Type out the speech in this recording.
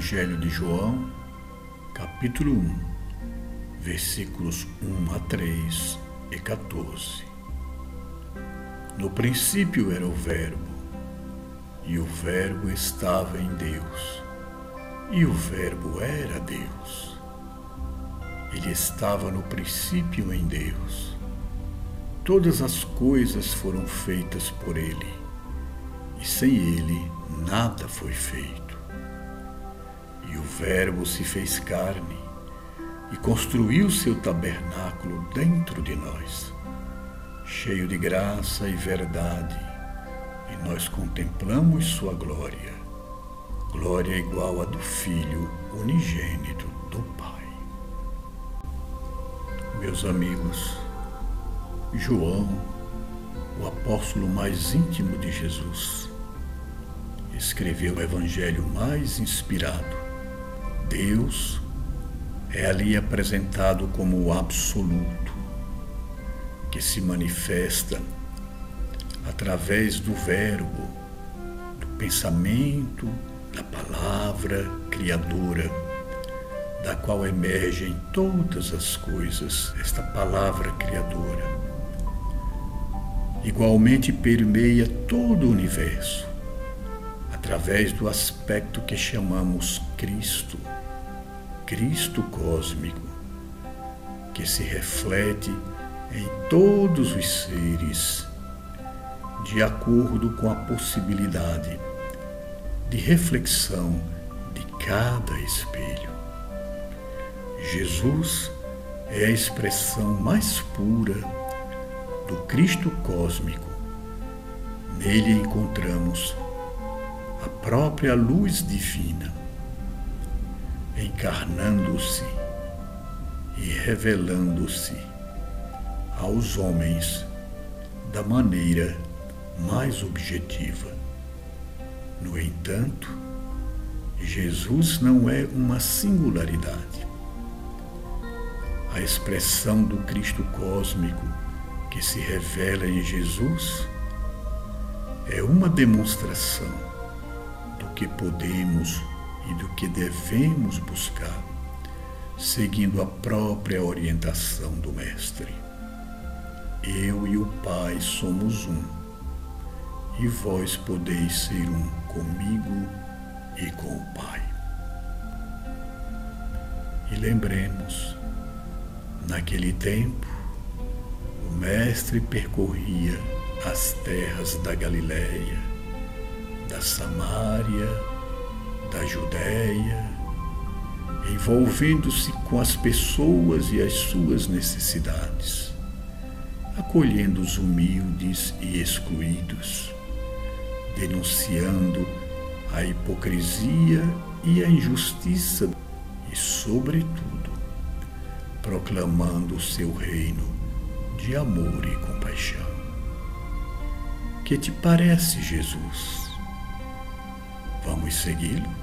Evangelho de João, capítulo 1, versículos 1 a 3 e 14. No princípio era o Verbo, e o Verbo estava em Deus, e o Verbo era Deus. Ele estava no princípio em Deus. Todas as coisas foram feitas por Ele, e sem Ele nada foi feito. Verbo se fez carne e construiu seu tabernáculo dentro de nós, cheio de graça e verdade, e nós contemplamos sua glória, glória igual à do Filho unigênito do Pai. Meus amigos, João, o apóstolo mais íntimo de Jesus, escreveu o evangelho mais inspirado Deus é ali apresentado como o absoluto, que se manifesta através do Verbo, do pensamento, da palavra criadora, da qual emergem todas as coisas, esta palavra criadora. Igualmente permeia todo o universo, através do aspecto que chamamos Cristo Cristo cósmico, que se reflete em todos os seres, de acordo com a possibilidade de reflexão de cada espelho. Jesus é a expressão mais pura do Cristo cósmico. Nele encontramos a própria luz divina encarnando-se e revelando-se aos homens da maneira mais objetiva. No entanto, Jesus não é uma singularidade. A expressão do Cristo cósmico que se revela em Jesus é uma demonstração do que podemos e do que devemos buscar, seguindo a própria orientação do Mestre. Eu e o Pai somos um, e vós podeis ser um comigo e com o Pai. E lembremos, naquele tempo, o Mestre percorria as terras da Galiléia, da Samária da Judéia, envolvendo-se com as pessoas e as suas necessidades, acolhendo os humildes e excluídos, denunciando a hipocrisia e a injustiça e, sobretudo, proclamando o seu reino de amor e compaixão. Que te parece, Jesus? Vamos segui-lo?